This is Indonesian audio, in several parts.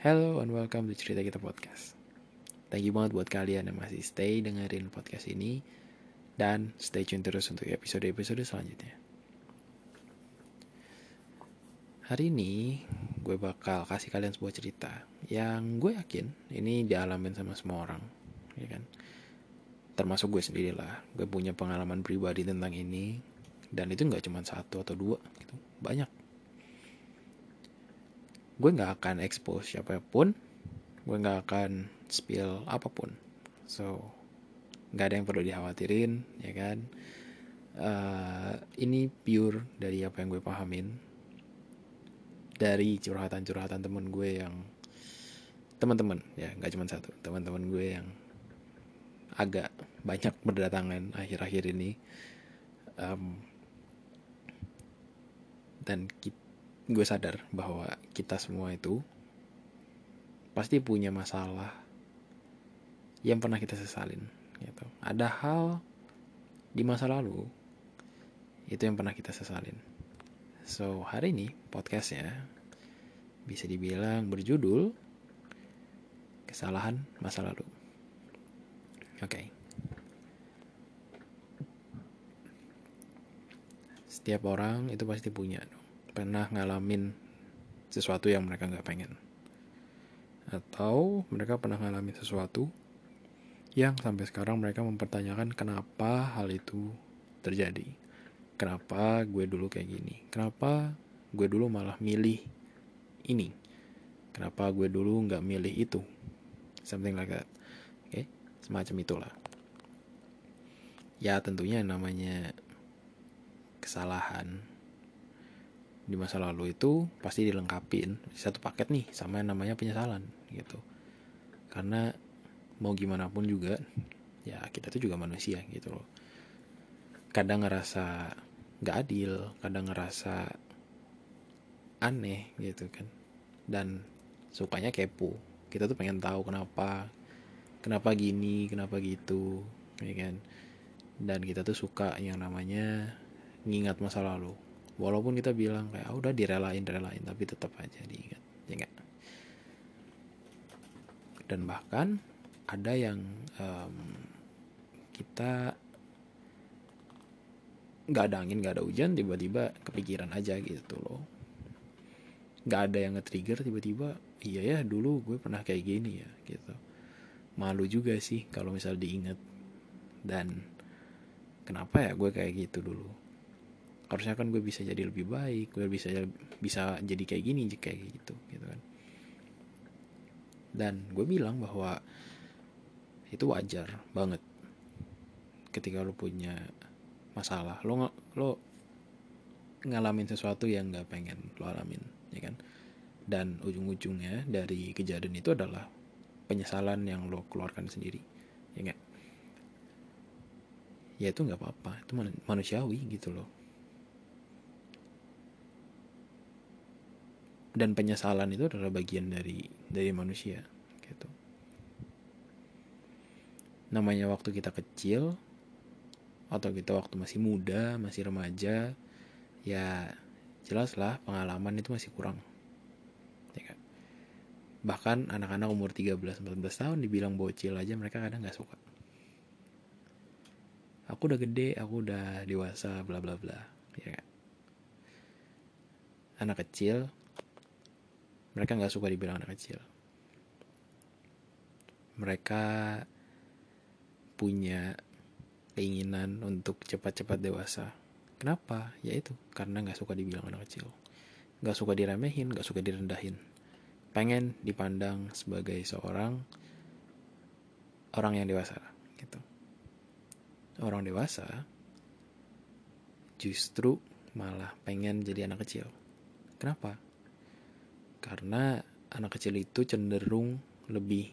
Hello and welcome to Cerita Kita Podcast. Thank you banget buat kalian yang masih stay dengerin podcast ini dan stay tune terus untuk episode-episode selanjutnya. Hari ini gue bakal kasih kalian sebuah cerita yang gue yakin ini dialamin sama semua orang, ya kan? Termasuk gue sendiri lah. Gue punya pengalaman pribadi tentang ini dan itu nggak cuma satu atau dua, gitu. Banyak gue nggak akan expose siapa pun. Gue nggak akan spill apa pun. So nggak ada yang perlu dikhawatirin ya kan? Uh, ini pure dari apa yang gue pahamin. Dari curhatan-curhatan temen gue yang teman-teman ya nggak cuma satu teman-teman gue yang agak banyak berdatangan akhir-akhir ini. Um, dan kita gue sadar bahwa kita semua itu pasti punya masalah yang pernah kita sesalin gitu. Ada hal di masa lalu itu yang pernah kita sesalin. So, hari ini podcastnya bisa dibilang berjudul Kesalahan Masa Lalu. Oke. Okay. Setiap orang itu pasti punya pernah ngalamin sesuatu yang mereka nggak pengen. Atau mereka pernah ngalamin sesuatu yang sampai sekarang mereka mempertanyakan kenapa hal itu terjadi? Kenapa gue dulu kayak gini? Kenapa gue dulu malah milih ini? Kenapa gue dulu nggak milih itu? Something like that. Oke okay? semacam itulah. Ya tentunya namanya kesalahan di masa lalu itu pasti dilengkapin satu paket nih sama yang namanya penyesalan gitu. Karena mau gimana pun juga ya kita tuh juga manusia gitu loh. Kadang ngerasa gak adil kadang ngerasa aneh gitu kan. Dan sukanya kepo. Kita tuh pengen tahu kenapa kenapa gini kenapa gitu ya kan. Dan kita tuh suka yang namanya ngingat masa lalu walaupun kita bilang kayak oh, udah direlain direlain tapi tetap aja diingat ya gak? dan bahkan ada yang um, kita nggak ada angin nggak ada hujan tiba-tiba kepikiran aja gitu loh. Nggak ada yang nge-trigger tiba-tiba iya ya dulu gue pernah kayak gini ya gitu. Malu juga sih kalau misal diingat. Dan kenapa ya gue kayak gitu dulu harusnya kan gue bisa jadi lebih baik gue bisa bisa jadi kayak gini kayak gitu gitu kan. Dan gue bilang bahwa itu wajar banget ketika lo punya masalah. Lo lo ngalamin sesuatu yang nggak pengen lo alamin ya kan? Dan ujung-ujungnya dari kejadian itu adalah penyesalan yang lo keluarkan sendiri ya nggak? Ya itu nggak apa-apa itu manusiawi gitu loh dan penyesalan itu adalah bagian dari dari manusia gitu namanya waktu kita kecil atau kita waktu masih muda masih remaja ya jelas lah pengalaman itu masih kurang ya kan? bahkan anak-anak umur 13-14 tahun dibilang bocil aja mereka kadang nggak suka aku udah gede aku udah dewasa bla bla bla ya kan? anak kecil mereka nggak suka dibilang anak kecil. Mereka punya keinginan untuk cepat-cepat dewasa. Kenapa? Ya itu karena nggak suka dibilang anak kecil. Nggak suka diremehin nggak suka direndahin. Pengen dipandang sebagai seorang orang yang dewasa gitu. Orang dewasa justru malah pengen jadi anak kecil. Kenapa karena anak kecil itu cenderung lebih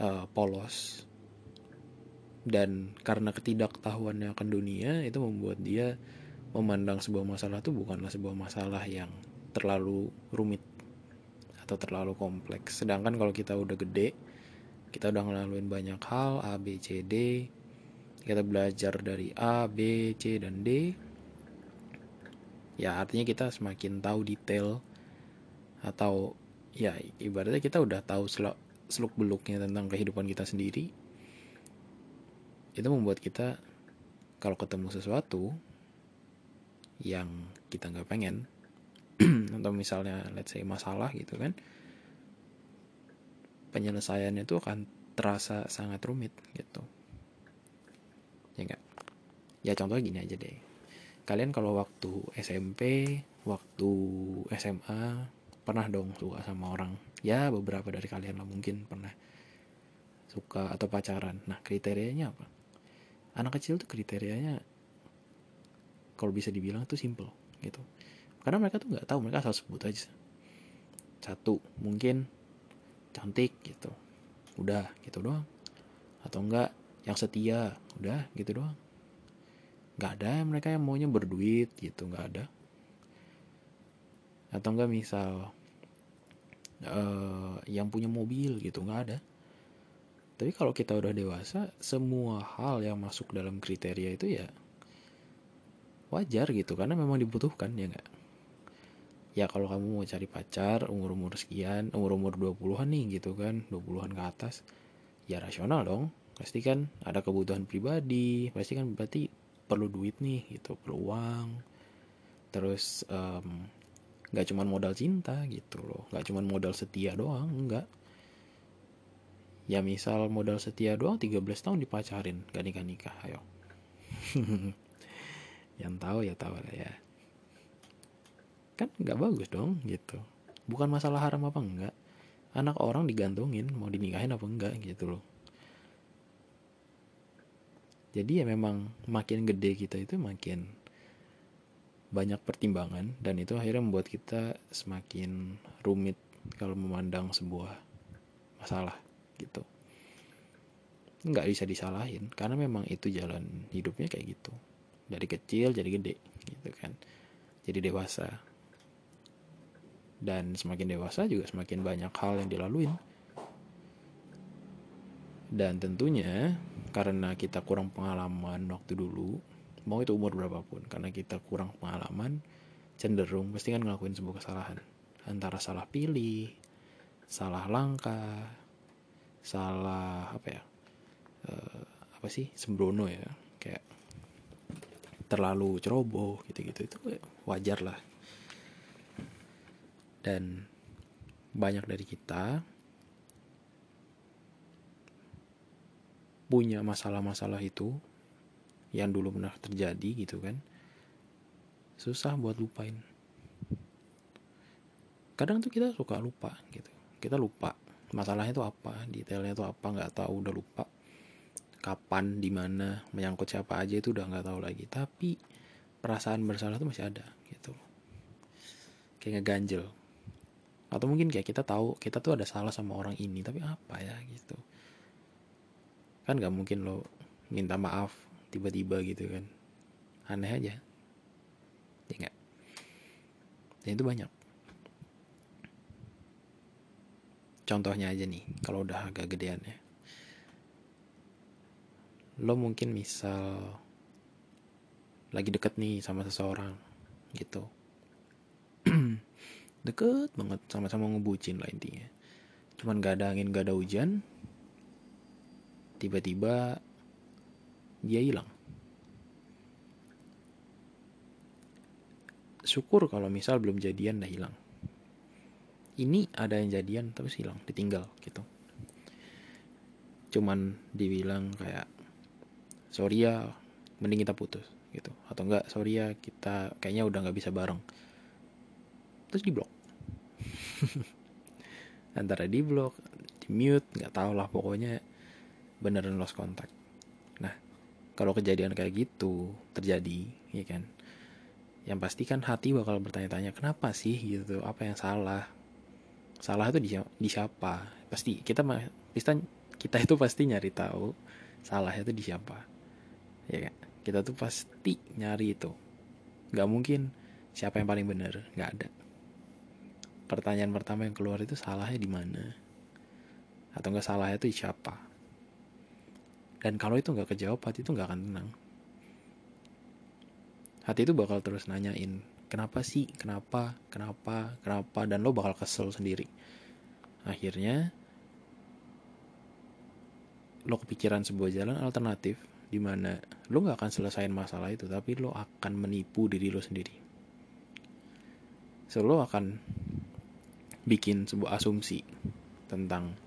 uh, polos. Dan karena ketidaktahuannya akan dunia itu membuat dia memandang sebuah masalah itu bukanlah sebuah masalah yang terlalu rumit atau terlalu kompleks. Sedangkan kalau kita udah gede kita udah ngelaluin banyak hal A B C D kita belajar dari A B C dan D ya artinya kita semakin tahu detail atau ya ibaratnya kita udah tahu seluk seluk beluknya tentang kehidupan kita sendiri itu membuat kita kalau ketemu sesuatu yang kita nggak pengen atau misalnya let's say masalah gitu kan penyelesaiannya itu akan terasa sangat rumit gitu. Ya enggak ya contohnya gini aja deh. Kalian kalau waktu SMP waktu SMA pernah dong suka sama orang? Ya beberapa dari kalian lah mungkin pernah suka atau pacaran. Nah kriterianya apa? Anak kecil tuh kriterianya kalau bisa dibilang tuh simple gitu. Karena mereka tuh nggak tahu mereka asal sebut aja. Satu mungkin cantik gitu. Udah gitu doang. Atau enggak yang setia udah gitu doang. Nggak ada mereka yang maunya berduit gitu nggak ada atau enggak misal uh, yang punya mobil gitu nggak ada. Tapi kalau kita udah dewasa semua hal yang masuk dalam kriteria itu ya wajar gitu karena memang dibutuhkan ya nggak ya kalau kamu mau cari pacar umur-umur sekian umur-umur 20-an nih gitu kan 20-an ke atas ya rasional dong. Pasti kan ada kebutuhan pribadi pasti kan berarti perlu duit nih gitu perlu uang. Terus um, nggak cuman modal cinta gitu loh. Nggak cuman modal setia doang enggak ya misal modal setia doang 13 tahun dipacarin gak nikah nikah ayo. Yang tahu ya tahu lah ya. Kan nggak bagus dong gitu. Bukan masalah haram apa enggak anak orang digantungin mau dinikahin apa enggak gitu loh. Jadi ya memang makin gede kita itu makin banyak pertimbangan dan itu akhirnya membuat kita semakin rumit kalau memandang sebuah masalah gitu. Nggak bisa disalahin karena memang itu jalan hidupnya kayak gitu. Dari kecil jadi gede gitu kan. Jadi dewasa. Dan semakin dewasa juga semakin banyak hal yang dilaluin. Dan tentunya karena kita kurang pengalaman waktu dulu mau itu umur berapapun karena kita kurang pengalaman cenderung pasti kan ngelakuin sebuah kesalahan. Antara salah pilih salah langkah salah apa ya uh, apa sih sembrono ya. Kayak terlalu ceroboh gitu-gitu. Itu wajar lah. Dan banyak dari kita punya masalah-masalah itu yang dulu pernah terjadi gitu kan susah buat lupain. Kadang tuh kita suka lupa gitu. Kita lupa masalahnya itu apa detailnya itu apa nggak tahu udah lupa kapan di mana menyangkut siapa aja itu udah nggak tahu lagi. Tapi perasaan bersalah itu masih ada gitu. Kayak ngeganjel. Atau mungkin kayak kita tahu kita tuh ada salah sama orang ini tapi apa ya gitu. Kan nggak mungkin lo minta maaf tiba-tiba gitu kan. Aneh aja. Ya nggak? Dan itu banyak. Contohnya aja nih kalau udah agak gedean ya. Lo mungkin misal lagi deket nih sama seseorang gitu. Deket banget sama-sama ngebucin lah intinya. Cuman gak ada angin gak ada hujan. Tiba-tiba dia hilang. Syukur kalau misal belum jadian dah hilang. Ini ada yang jadian tapi hilang ditinggal gitu. Cuman dibilang kayak sorry ya mending kita putus gitu. Atau enggak sorry ya kita kayaknya udah nggak bisa bareng. Terus di blok antara di blok di mute nggak tahu lah pokoknya beneran lost contact. Nah kalau kejadian kayak gitu terjadi ya kan? Yang pasti kan hati bakal bertanya-tanya kenapa sih? gitu. Apa yang salah? Salah itu di, siapa? Pasti kita kita kita itu pasti nyari tahu salah itu di siapa. Ya kan? Kita tuh pasti nyari itu. Nggak mungkin siapa yang paling benar nggak ada. Pertanyaan pertama yang keluar itu salahnya di mana? Atau nggak salahnya itu di siapa dan kalau itu nggak kejawab hati itu nggak akan tenang. Hati itu bakal terus nanyain kenapa sih? Kenapa? Kenapa? Kenapa? Dan lo bakal kesel sendiri. Akhirnya lo kepikiran sebuah jalan alternatif di mana lo nggak akan selesaiin masalah itu tapi lo akan menipu diri lo sendiri. So lo akan bikin sebuah asumsi tentang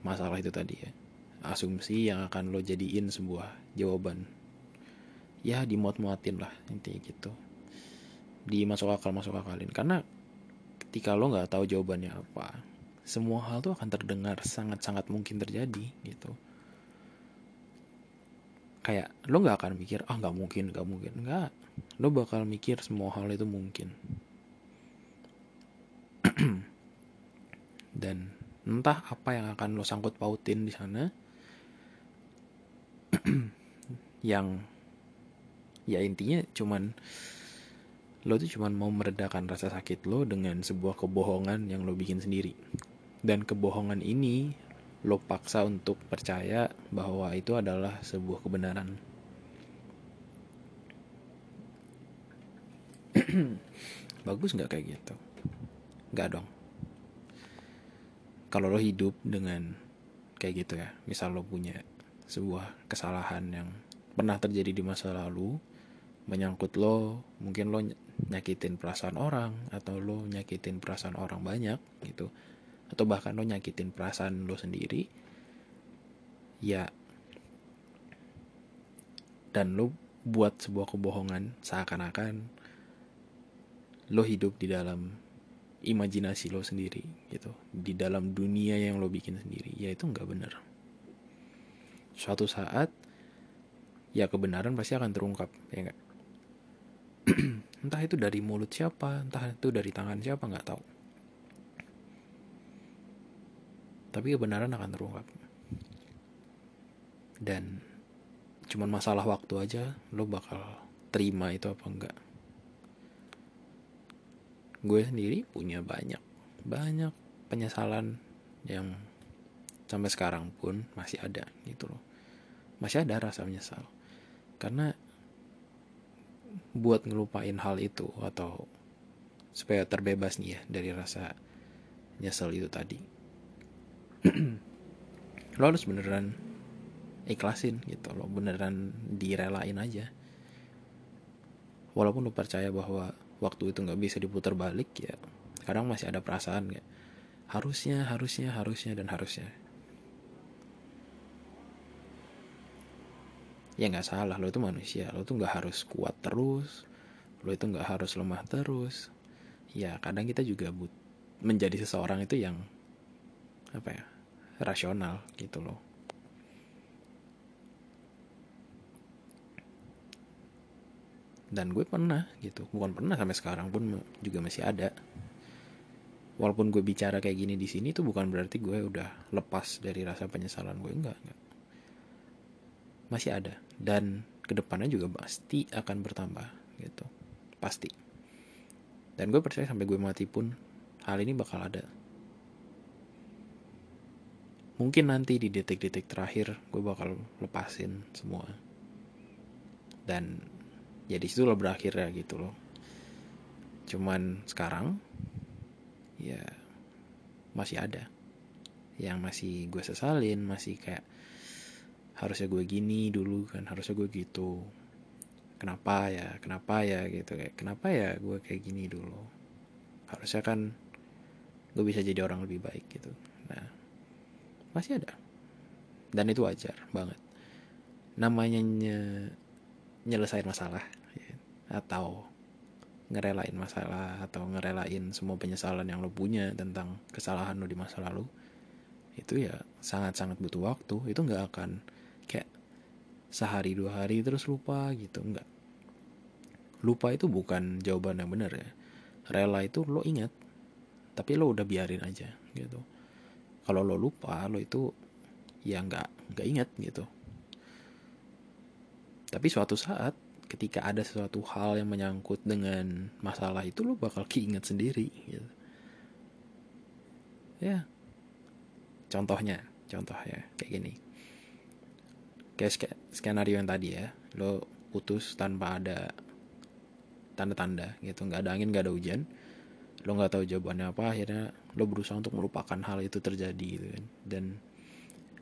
masalah itu tadi ya asumsi yang akan lo jadiin sebuah jawaban. Ya dimuat-muatin lah intinya gitu. Dimasuk akal masuk akalin. Karena ketika lo nggak tahu jawabannya apa semua hal tuh akan terdengar sangat-sangat mungkin terjadi gitu. Kayak lo nggak akan mikir ah nggak mungkin nggak mungkin. Nggak. Lo bakal mikir semua hal itu mungkin. Dan entah apa yang akan lo sangkut pautin di sana yang ya intinya cuman lo tuh cuman mau meredakan rasa sakit lo dengan sebuah kebohongan yang lo bikin sendiri dan kebohongan ini lo paksa untuk percaya bahwa itu adalah sebuah kebenaran. Bagus nggak kayak gitu? Nggak dong. Kalau lo hidup dengan kayak gitu ya, misal lo punya sebuah kesalahan yang pernah terjadi di masa lalu, menyangkut lo, mungkin lo nyakitin perasaan orang atau lo nyakitin perasaan orang banyak gitu. Atau bahkan lo nyakitin perasaan lo sendiri ya dan lo buat sebuah kebohongan seakan-akan lo hidup di dalam imajinasi lo sendiri gitu. Di dalam dunia yang lo bikin sendiri ya itu nggak benar suatu saat ya kebenaran pasti akan terungkap ya enggak entah itu dari mulut siapa entah itu dari tangan siapa nggak tahu. Tapi kebenaran akan terungkap. Dan cuman masalah waktu aja lo bakal terima itu apa enggak gue sendiri punya banyak banyak penyesalan yang sampai sekarang pun masih ada gitu loh. Masih ada rasa menyesal. Karena buat ngelupain hal itu atau supaya terbebas nih ya dari rasa nyesel itu tadi lo harus beneran ikhlasin gitu lo beneran direlain aja. Walaupun lo percaya bahwa waktu itu nggak bisa diputar balik ya kadang masih ada perasaan kayak harusnya harusnya harusnya dan harusnya ya nggak salah. Lo itu manusia. Lo tuh nggak harus kuat terus. Lo itu nggak harus lemah terus. Ya kadang kita juga but menjadi seseorang itu yang apa ya rasional gitu loh. Dan gue pernah gitu. Bukan pernah sampai sekarang pun juga masih ada. Walaupun gue bicara kayak gini di sini tuh bukan berarti gue udah lepas dari rasa penyesalan gue. Enggak, enggak. Masih ada. Dan ke depannya juga pasti akan bertambah gitu. Pasti. Dan gue percaya sampai gue mati pun hal ini bakal ada. Mungkin nanti di detik-detik terakhir gue bakal lepasin semua. Dan ya di situ lo berakhir ya gitu loh. Cuman sekarang ya masih ada. Yang masih gue sesalin masih kayak harusnya gue gini dulu kan harusnya gue gitu. Kenapa ya kenapa ya gitu kayak kenapa ya gue kayak gini dulu. Harusnya kan gue bisa jadi orang lebih baik gitu. Nah masih ada. Dan itu wajar banget. Namanya nye, nyelesain masalah ya. atau ngerelain masalah atau ngerelain semua penyesalan yang lo punya tentang kesalahan lo di masa lalu itu ya sangat-sangat butuh waktu. Itu nggak akan kayak sehari dua hari terus lupa gitu nggak lupa itu bukan jawaban yang benar ya. Rela itu lo ingat tapi lo udah biarin aja gitu. Kalau lo lupa lo itu ya nggak nggak inget gitu. Tapi suatu saat ketika ada sesuatu hal yang menyangkut dengan masalah itu lo bakal keinget sendiri gitu. Ya. Contohnya contohnya kayak gini kayak skenario yang tadi ya. Lo putus tanpa ada tanda-tanda gitu. Nggak ada angin nggak ada hujan. Lo nggak tahu jawabannya apa akhirnya lo berusaha untuk melupakan hal itu terjadi gitu kan. Dan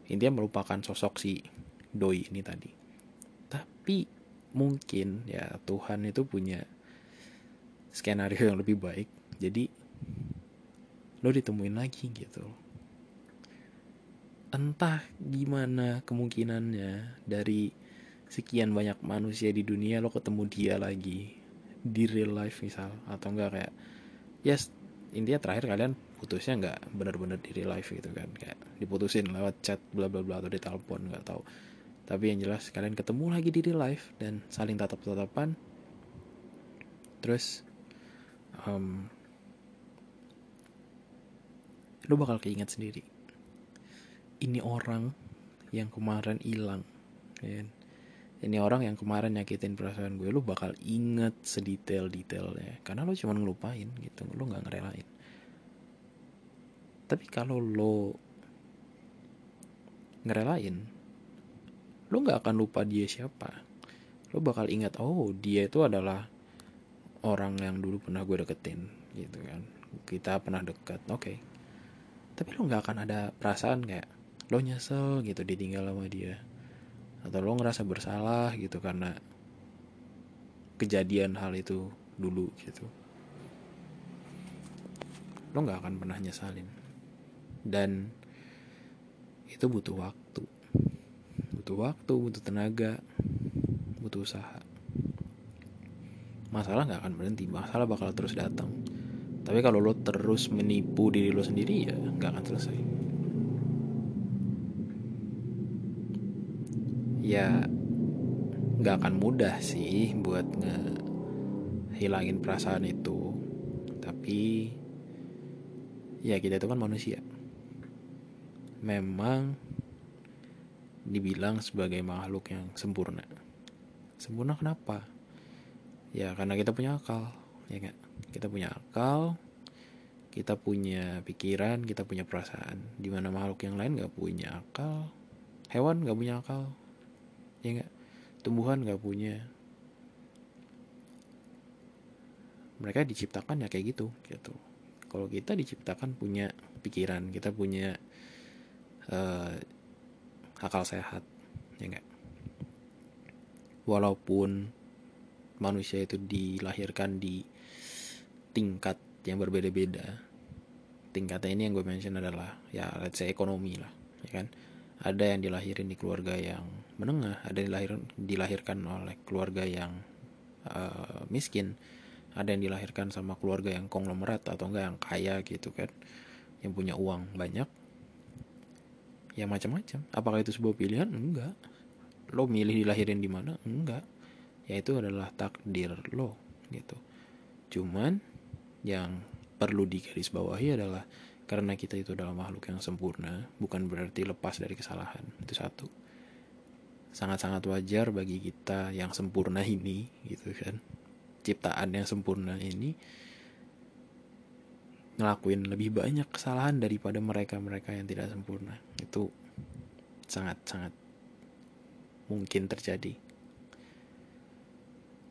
intinya melupakan sosok si doi ini tadi. Tapi mungkin ya Tuhan itu punya skenario yang lebih baik. Jadi lo ditemuin lagi gitu entah gimana kemungkinannya dari sekian banyak manusia di dunia lo ketemu dia lagi di real life misal atau enggak kayak yes intinya terakhir kalian putusnya nggak benar-benar di real life gitu kan kayak diputusin lewat chat bla bla bla atau di telepon nggak tahu. Tapi yang jelas kalian ketemu lagi di real life dan saling tatap-tatapan. Terus um, lo bakal keinget sendiri ini orang yang kemarin hilang ya kan? ini orang yang kemarin nyakitin perasaan gue lo bakal inget sedetail-detailnya karena lo cuma ngelupain gitu lo nggak ngerelain tapi kalau lo ngerelain lo nggak akan lupa dia siapa lo bakal ingat oh dia itu adalah orang yang dulu pernah gue deketin gitu kan kita pernah dekat oke okay. tapi lo nggak akan ada perasaan kayak lo nyesel gitu ditinggal sama dia. Atau lo ngerasa bersalah gitu karena kejadian hal itu dulu gitu. Lo nggak akan pernah nyesalin. Dan itu butuh waktu. Butuh waktu butuh tenaga butuh usaha. Masalah nggak akan berhenti masalah bakal terus datang. Tapi kalau lo terus menipu diri lo sendiri ya nggak akan selesai ya nggak akan mudah sih buat ngehilangin perasaan itu. Tapi ya kita itu kan manusia. Memang dibilang sebagai makhluk yang sempurna. Sempurna kenapa? Ya karena kita punya akal ya gak? kita punya akal kita punya pikiran kita punya perasaan. Di mana makhluk yang lain gak punya akal hewan gak punya akal ya nggak? Tumbuhan nggak punya. Mereka diciptakan ya kayak gitu gitu. Kalau kita diciptakan punya pikiran kita punya uh, akal sehat ya enggak walaupun manusia itu dilahirkan di tingkat yang berbeda-beda tingkatnya ini yang gue mention adalah ya let's say ekonomi lah ya kan? Ada yang dilahirin di keluarga yang menengah ada yang dilahir, dilahirkan oleh keluarga yang uh, miskin ada yang dilahirkan sama keluarga yang konglomerat atau enggak yang kaya gitu kan yang punya uang banyak. Ya macam-macam. Apakah itu sebuah pilihan? Enggak. Lo milih dilahirin di mana? Enggak. Ya itu adalah takdir lo gitu. Cuman yang perlu digarisbawahi adalah karena kita itu adalah makhluk yang sempurna, bukan berarti lepas dari kesalahan. Itu satu. Sangat-sangat wajar bagi kita yang sempurna ini, gitu kan. Ciptaan yang sempurna ini ngelakuin lebih banyak kesalahan daripada mereka-mereka yang tidak sempurna. Itu sangat-sangat mungkin terjadi.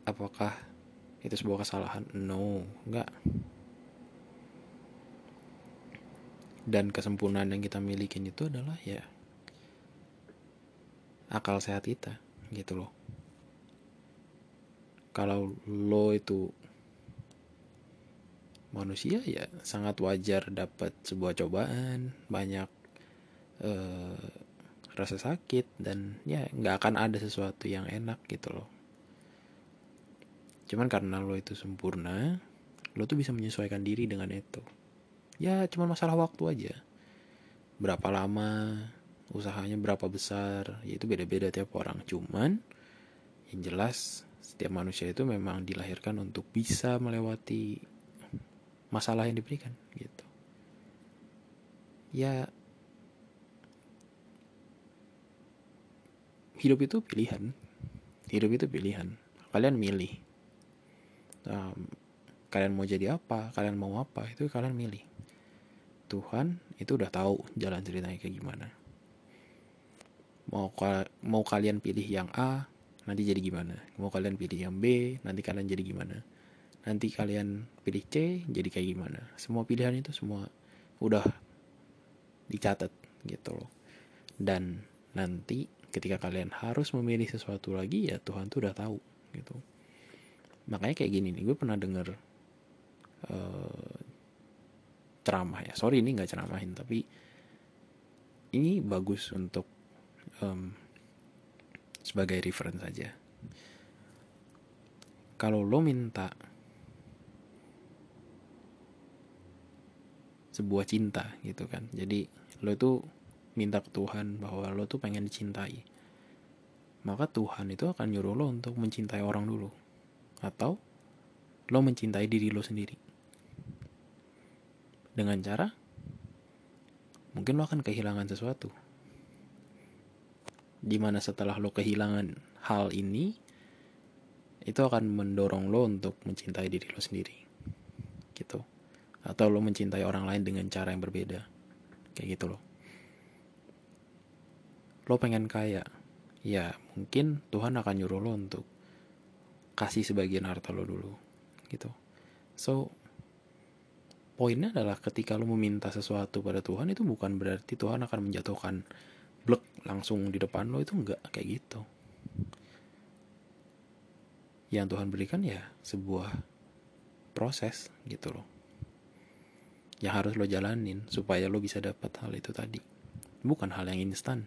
Apakah itu sebuah kesalahan? No, enggak dan kesempurnaan yang kita miliki itu adalah ya akal sehat kita gitu loh. Kalau lo itu manusia ya sangat wajar dapat sebuah cobaan banyak uh, rasa sakit dan ya nggak akan ada sesuatu yang enak gitu loh. Cuman karena lo itu sempurna lo tuh bisa menyesuaikan diri dengan itu. Ya cuma masalah waktu aja. Berapa lama usahanya berapa besar ya itu beda-beda tiap orang. Cuman yang jelas setiap manusia itu memang dilahirkan untuk bisa melewati masalah yang diberikan gitu. Ya hidup itu pilihan. Hidup itu pilihan. Kalian milih. Um, kalian mau jadi apa kalian mau apa itu kalian milih. Tuhan itu udah tahu jalan ceritanya kayak gimana. Mau mau kalian pilih yang A, nanti jadi gimana? Mau kalian pilih yang B, nanti kalian jadi gimana? nanti kalian pilih C jadi kayak gimana semua pilihan itu semua udah dicatat gitu loh dan nanti ketika kalian harus memilih sesuatu lagi ya Tuhan tuh udah tahu gitu makanya kayak gini nih gue pernah denger uh, ceramah ya sorry ini nggak ceramahin tapi ini bagus untuk um, sebagai reference saja kalau lo minta sebuah cinta gitu kan jadi lo itu minta ke Tuhan bahwa lo tuh pengen dicintai maka Tuhan itu akan nyuruh lo untuk mencintai orang dulu atau lo mencintai diri lo sendiri. Dengan cara mungkin lo akan kehilangan sesuatu di mana setelah lo kehilangan hal ini itu akan mendorong lo untuk mencintai diri lo sendiri gitu. Atau lo mencintai orang lain dengan cara yang berbeda kayak gitu loh lo pengen kaya ya mungkin Tuhan akan nyuruh lo untuk kasih sebagian harta lo dulu gitu. So poinnya adalah ketika lo meminta sesuatu pada Tuhan itu bukan berarti Tuhan akan menjatuhkan blek langsung di depan lo itu enggak kayak gitu. Yang Tuhan berikan ya sebuah proses gitu loh. Yang harus lo jalanin supaya lo bisa dapat hal itu tadi. Bukan hal yang instan.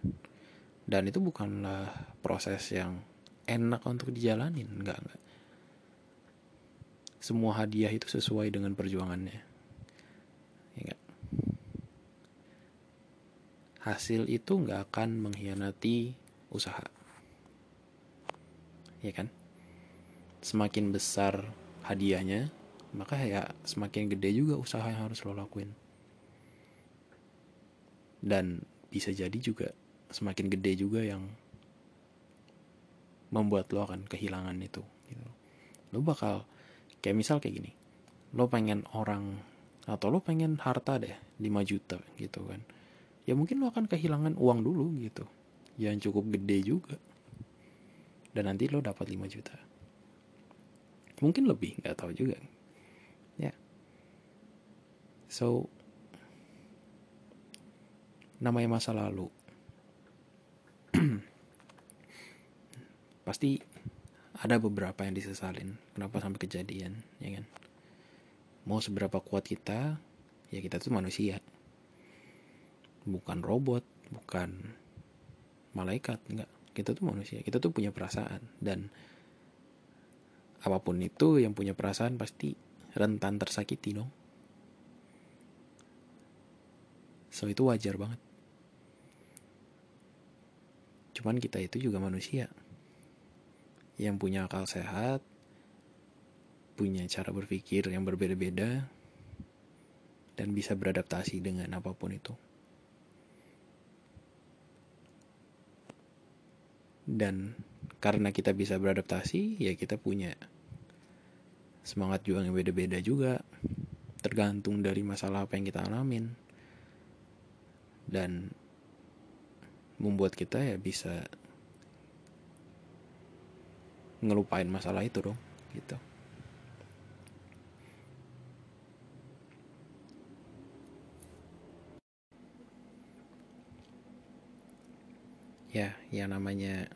Dan itu bukanlah proses yang enak untuk dijalanin enggak enggak semua hadiah itu sesuai dengan perjuangannya ya enggak hasil itu nggak akan mengkhianati usaha. Ya kan? Semakin besar hadiahnya maka ya semakin gede juga usaha yang harus lo lakuin. Dan bisa jadi juga semakin gede juga yang membuat lo akan kehilangan itu gitu. lo bakal kayak misal kayak gini lo pengen orang atau lo pengen harta deh 5 juta gitu kan ya mungkin lo akan kehilangan uang dulu gitu. Yang cukup gede juga. Dan nanti lo dapat 5 juta. Mungkin lebih nggak tahu juga. Ya. So namanya masa lalu. Pasti ada beberapa yang disesalin. Kenapa sampai kejadian ya kan? Mau seberapa kuat kita ya kita tuh manusia bukan robot bukan malaikat enggak kita tuh manusia kita tuh punya perasaan dan apa pun itu yang punya perasaan pasti rentan tersakiti dong. So itu wajar banget. Cuman kita itu juga manusia yang punya akal sehat, punya cara berpikir yang berbeda-beda, dan bisa beradaptasi dengan apa pun itu. Dan karena kita bisa beradaptasi, ya kita punya semangat juang yang beda-beda juga. Tergantung dari masalah apa yang kita alamin. Dan membuat kita ya bisa ngelupain masalah itu dong gitu ya yang namanya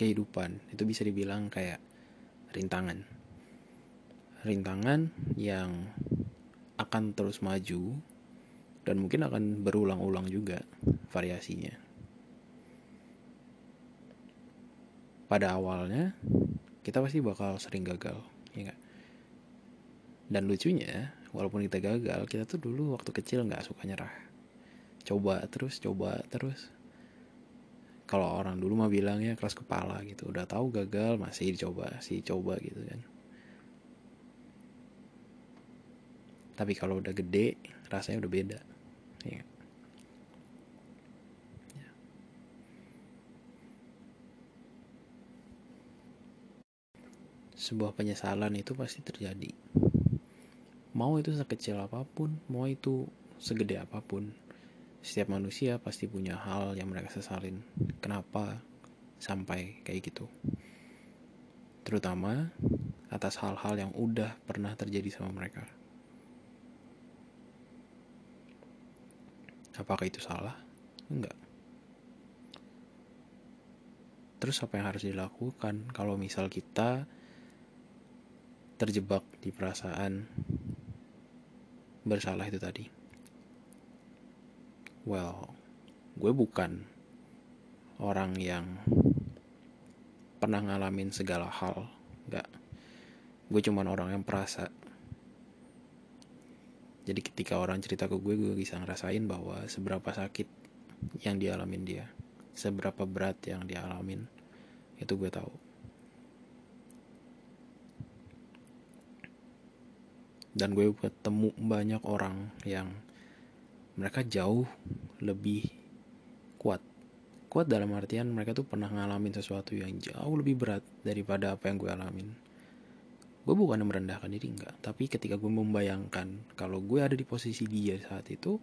kehidupan itu bisa dibilang kayak rintangan rintangan yang akan terus maju dan mungkin akan berulang-ulang juga variasinya. Pada awalnya kita pasti bakal sering gagal, ya gak? Dan lucunya, walaupun kita gagal, kita tuh dulu waktu kecil nggak suka nyerah. Coba terus, coba terus. Kalau orang dulu mah bilangnya keras kepala gitu, udah tahu gagal masih dicoba, sih coba gitu kan. Tapi kalau udah gede rasanya udah beda. Ya. ya. sebuah penyesalan itu pasti terjadi. Mau itu sekecil apa pun mau itu segede apa pun setiap manusia pasti punya hal yang mereka sesalin kenapa sampai kayak gitu terutama atas hal-hal yang udah pernah terjadi sama mereka. Apakah itu salah? Enggak. Terus apa yang harus dilakukan kalau misal kita terjebak di perasaan bersalah itu tadi? Well, gue bukan orang yang pernah ngalamin segala hal, enggak. Gue cuman orang yang perasa jadi ketika orang cerita ke gue gue bisa ngerasain bahwa seberapa sakit yang dialamin dia seberapa berat yang dialamin itu gue tahu dan gue ketemu banyak orang yang mereka jauh lebih kuat. Kuat dalam artian mereka tuh pernah ngalamin sesuatu yang jauh lebih berat daripada apa yang gue alamin. Gue bukan merendahkan diri enggak. Tapi ketika gue membayangkan kalau gue ada di posisi dia saat itu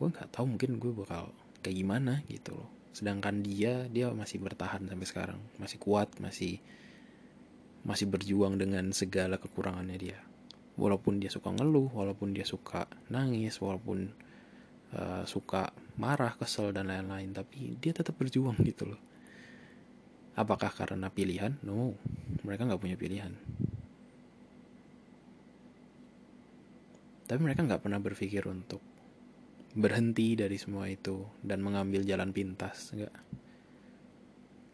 gue nggak tahu mungkin gue bakal kayak gimana gitu loh. Sedangkan dia dia masih bertahan sampai sekarang. Masih kuat masih masih berjuang dengan segala kekurangannya dia walaupun dia suka ngeluh walaupun dia suka nangis walaupun uh, suka marah kesel dan lain-lain tapi dia tetap berjuang gitu loh Apakah karena pilihan? No, mereka nggak punya pilihan. Tapi mereka nggak pernah berpikir untuk berhenti dari semua itu dan mengambil jalan pintas, nggak.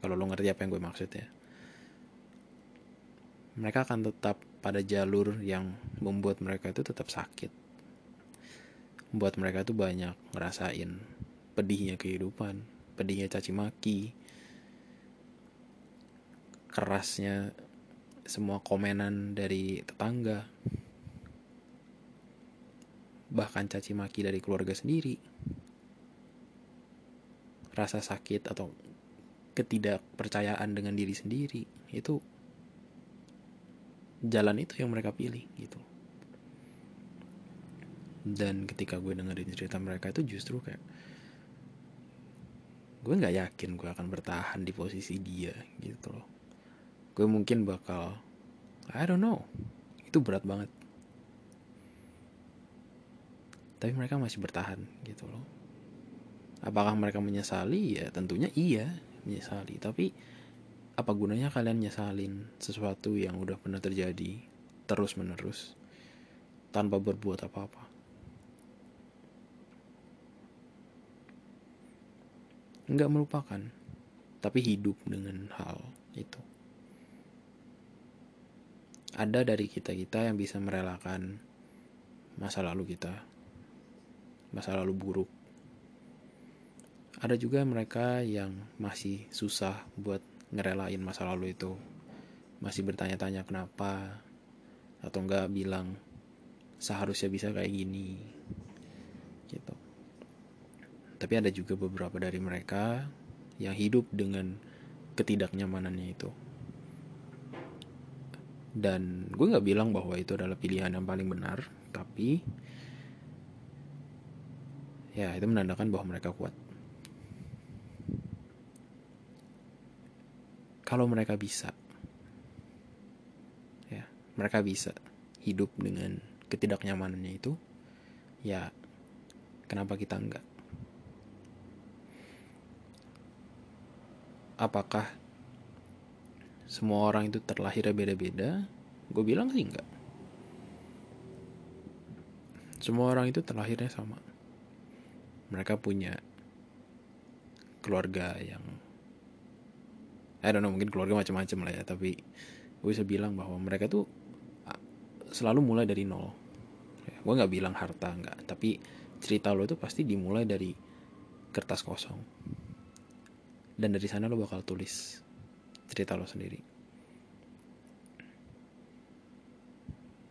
Kalau lo ngerti apa yang gue maksud ya. Mereka akan tetap pada jalur yang membuat mereka itu tetap sakit. Membuat mereka itu banyak ngerasain pedihnya kehidupan, pedihnya caci maki, kerasnya semua komenan dari tetangga bahkan caci maki dari keluarga sendiri rasa sakit atau ketidakpercayaan dengan diri sendiri itu jalan itu yang mereka pilih gitu. Dan ketika gue dengerin cerita mereka itu justru kayak gue nggak yakin gue akan bertahan di posisi dia gitu loh. Gue mungkin bakal I don't know. Itu berat banget. Tapi mereka masih bertahan gitu loh. Apakah mereka menyesali? Ya tentunya iya menyesali. Tapi apa gunanya kalian nyesalin sesuatu yang udah pernah terjadi terus menerus tanpa berbuat apa-apa nggak melupakan tapi hidup dengan hal itu ada dari kita-kita yang bisa merelakan masa lalu kita, masa lalu buruk. Ada juga mereka yang masih susah buat ngerelain masa lalu itu, masih bertanya-tanya kenapa, atau enggak bilang seharusnya bisa kayak gini, gitu. Tapi ada juga beberapa dari mereka yang hidup dengan ketidaknyamanannya itu. Dan gue nggak bilang bahwa itu adalah pilihan yang paling benar tapi ya itu menandakan bahwa mereka kuat kalau mereka bisa. Ya mereka bisa hidup dengan ketidaknyamanannya itu ya kenapa kita enggak? Apakah semua orang itu terlahirnya beda-beda? Gue bilang sih enggak. Semua orang itu terlahirnya sama. Mereka punya keluarga yang I don't know mungkin keluarga macam-macam lah ya tapi gue bisa bilang bahwa mereka tuh selalu mulai dari nol. Ya, gue nggak bilang harta nggak tapi cerita lo itu pasti dimulai dari kertas kosong. Dan dari sana lo bakal tulis cerita lo sendiri.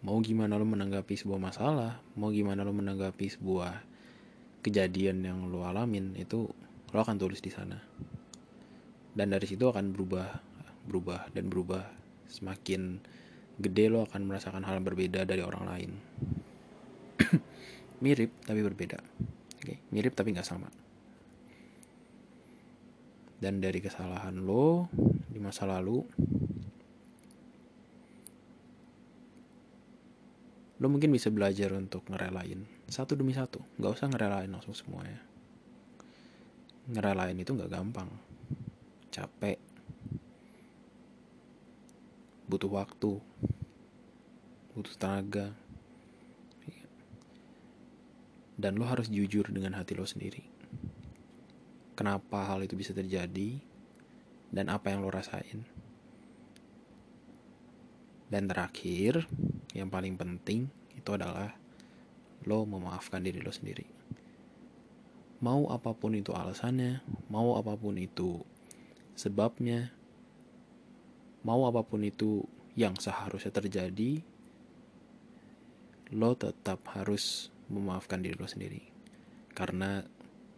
Mau gimana lo menanggapi sebuah masalah mau gimana lo menanggapi sebuah kejadian yang lo alamin itu lo akan tulis di sana dan dari situ akan berubah berubah dan berubah. Semakin gede lo akan merasakan hal yang berbeda dari orang lain. Mirip tapi berbeda. Oke okay? mirip tapi nggak sama. Dan dari kesalahan lo di masa lalu lo mungkin bisa belajar untuk ngerelain satu demi satu. Nggak usah ngerelain langsung semuanya. Ngerelain itu nggak gampang capek butuh waktu butuh tenaga dan lo harus jujur dengan hati lo sendiri. Kenapa hal itu bisa terjadi dan apa yang lo rasain? Dan terakhir yang paling penting itu adalah lo memaafkan diri lo sendiri. Mau apa pun itu alasannya, mau apa pun itu sebabnya, mau apa pun itu yang seharusnya terjadi, lo tetap harus memaafkan diri lo sendiri. Karena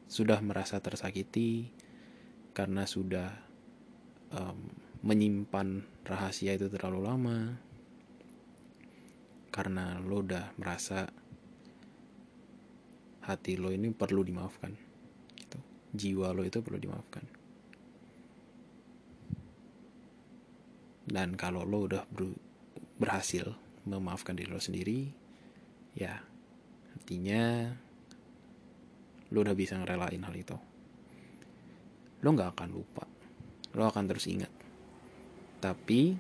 sudah merasa tersakiti, karena sudah um, menyimpan rahasia itu terlalu lama, karena lo udah merasa hati lo ini perlu dimaafkan gitu. jiwa lo itu perlu dimaafkan dan kalau lo udah ber berhasil memaafkan diri lo sendiri ya artinya lo udah bisa ngerelain hal itu. Lo nggak akan lupa. Lo akan terus ingat. Tapi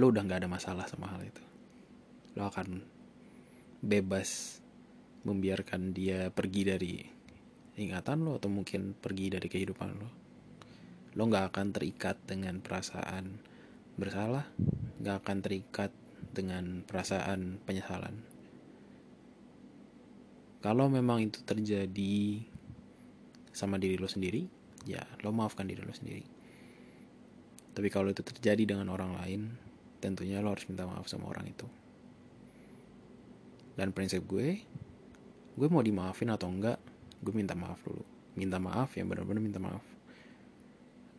lo udah nggak ada masalah sama hal itu. Lo akan bebas membiarkan dia pergi dari ingatan lo atau mungkin pergi dari kehidupan lo lo nggak akan terikat dengan perasaan bersalah nggak akan terikat dengan perasaan penyesalan. Kalau memang itu terjadi sama diri lo sendiri ya lo maafkan diri lo sendiri. Tapi kalau itu terjadi dengan orang lain tentunya lo harus minta maaf sama orang itu. Dan prinsip gue gue mau dimaafin atau enggak gue minta maaf dulu. Minta maaf ya benar-benar minta maaf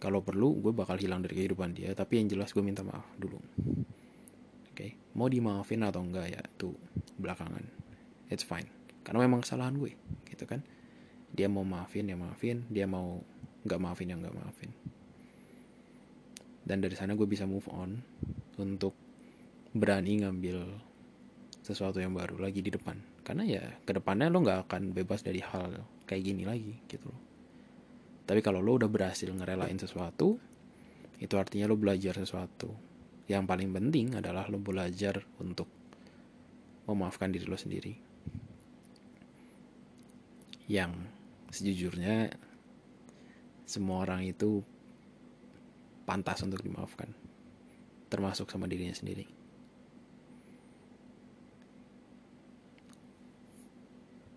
kalau perlu gue bakal hilang dari kehidupan dia tapi yang jelas gue minta maaf dulu. Oke? Okay? mau dimaafin atau enggak ya itu belakangan. It's fine. Karena memang kesalahan gue gitu kan? Dia mau maafin ya maafin. Dia mau nggak maafin ya nggak maafin. Dan dari sana gue bisa move on untuk berani ngambil sesuatu yang baru lagi di depan. Karena ya ke depannya lo nggak akan bebas dari hal kayak gini lagi gitu tapi kalau lo udah berhasil ngerelain sesuatu itu artinya lo belajar sesuatu. Yang paling penting adalah lo belajar untuk memaafkan diri lo sendiri. Yang sejujurnya semua orang itu pantas untuk dimaafkan termasuk sama dirinya sendiri